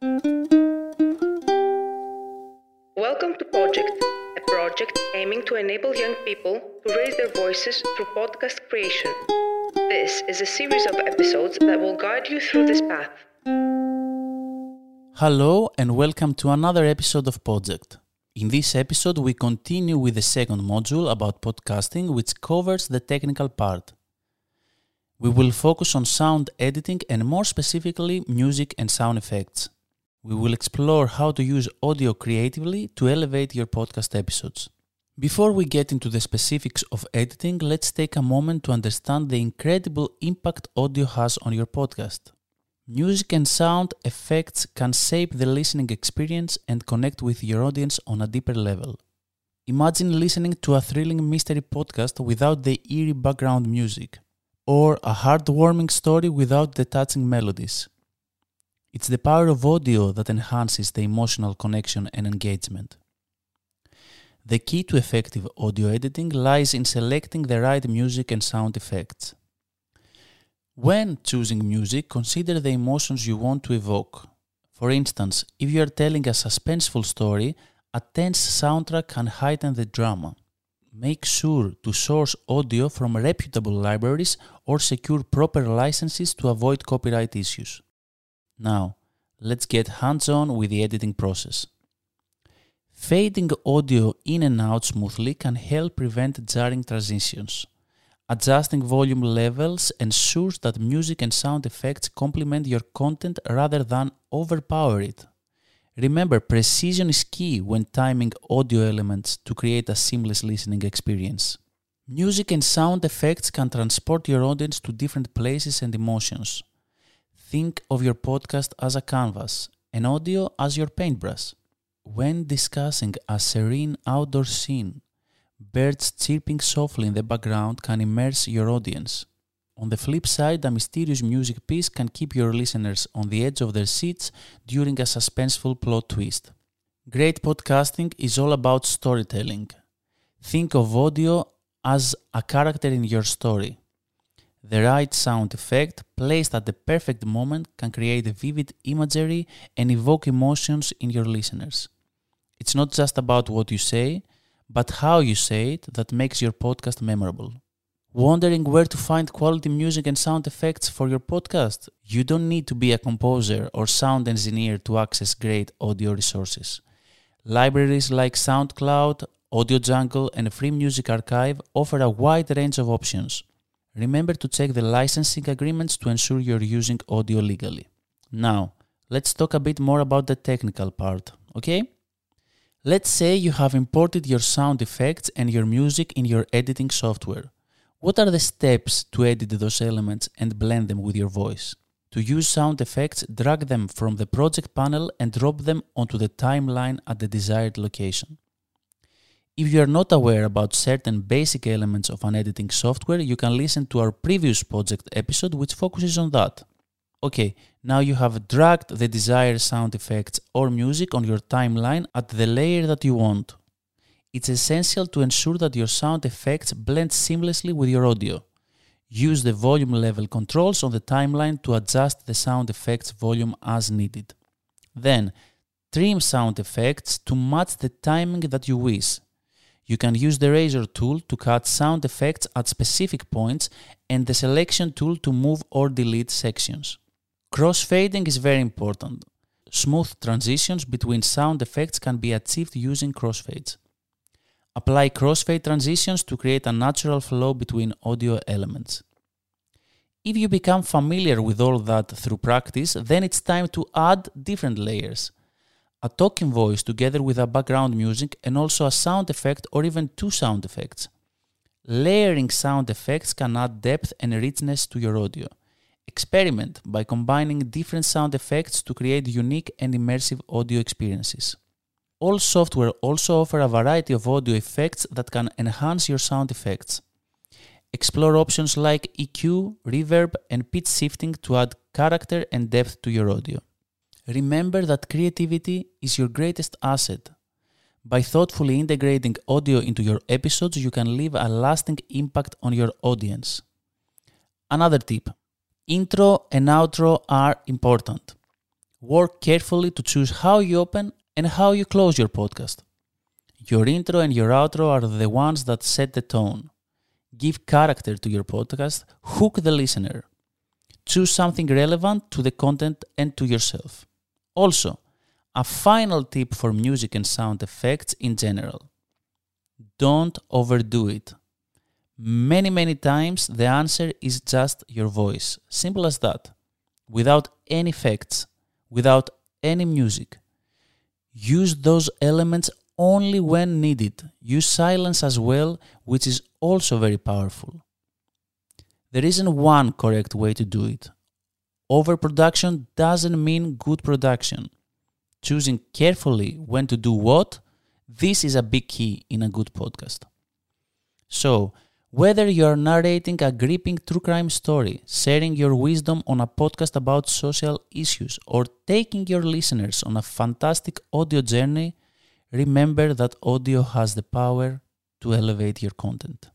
Welcome to Project, a project aiming to enable young people to raise their voices through podcast creation. This is a series of episodes that will guide you through this path. Hello and welcome to another episode of Project. In this episode, we continue with the second module about podcasting, which covers the technical part. We will focus on sound editing and more specifically, music and sound effects. We will explore how to use audio creatively to elevate your podcast episodes. Before we get into the specifics of editing, let's take a moment to understand the incredible impact audio has on your podcast. Music and sound effects can shape the listening experience and connect with your audience on a deeper level. Imagine listening to a thrilling mystery podcast without the eerie background music, or a heartwarming story without the touching melodies. It's the power of audio that enhances the emotional connection and engagement. The key to effective audio editing lies in selecting the right music and sound effects. When choosing music, consider the emotions you want to evoke. For instance, if you are telling a suspenseful story, a tense soundtrack can heighten the drama. Make sure to source audio from reputable libraries or secure proper licenses to avoid copyright issues. Now, let's get hands on with the editing process. Fading audio in and out smoothly can help prevent jarring transitions. Adjusting volume levels ensures that music and sound effects complement your content rather than overpower it. Remember, precision is key when timing audio elements to create a seamless listening experience. Music and sound effects can transport your audience to different places and emotions. Think of your podcast as a canvas and audio as your paintbrush. When discussing a serene outdoor scene, birds chirping softly in the background can immerse your audience. On the flip side, a mysterious music piece can keep your listeners on the edge of their seats during a suspenseful plot twist. Great podcasting is all about storytelling. Think of audio as a character in your story. The right sound effect, placed at the perfect moment, can create a vivid imagery and evoke emotions in your listeners. It's not just about what you say, but how you say it that makes your podcast memorable. Wondering where to find quality music and sound effects for your podcast? You don't need to be a composer or sound engineer to access great audio resources. Libraries like SoundCloud, Audio Jungle, and Free Music Archive offer a wide range of options. Remember to check the licensing agreements to ensure you're using audio legally. Now, let's talk a bit more about the technical part, okay? Let's say you have imported your sound effects and your music in your editing software. What are the steps to edit those elements and blend them with your voice? To use sound effects, drag them from the project panel and drop them onto the timeline at the desired location. If you are not aware about certain basic elements of an editing software, you can listen to our previous project episode which focuses on that. Okay, now you have dragged the desired sound effects or music on your timeline at the layer that you want. It's essential to ensure that your sound effects blend seamlessly with your audio. Use the volume level controls on the timeline to adjust the sound effects volume as needed. Then, trim sound effects to match the timing that you wish. You can use the razor tool to cut sound effects at specific points and the selection tool to move or delete sections. Crossfading is very important. Smooth transitions between sound effects can be achieved using crossfades. Apply crossfade transitions to create a natural flow between audio elements. If you become familiar with all that through practice, then it's time to add different layers. A talking voice together with a background music and also a sound effect or even two sound effects. Layering sound effects can add depth and richness to your audio. Experiment by combining different sound effects to create unique and immersive audio experiences. All software also offer a variety of audio effects that can enhance your sound effects. Explore options like EQ, reverb, and pitch shifting to add character and depth to your audio. Remember that creativity is your greatest asset. By thoughtfully integrating audio into your episodes, you can leave a lasting impact on your audience. Another tip Intro and outro are important. Work carefully to choose how you open and how you close your podcast. Your intro and your outro are the ones that set the tone. Give character to your podcast, hook the listener. Choose something relevant to the content and to yourself. Also, a final tip for music and sound effects in general don't overdo it. Many, many times the answer is just your voice. Simple as that. Without any effects, without any music. Use those elements only when needed. Use silence as well, which is also very powerful. There isn't one correct way to do it. Overproduction doesn't mean good production. Choosing carefully when to do what, this is a big key in a good podcast. So, whether you are narrating a gripping true crime story, sharing your wisdom on a podcast about social issues, or taking your listeners on a fantastic audio journey, remember that audio has the power to elevate your content.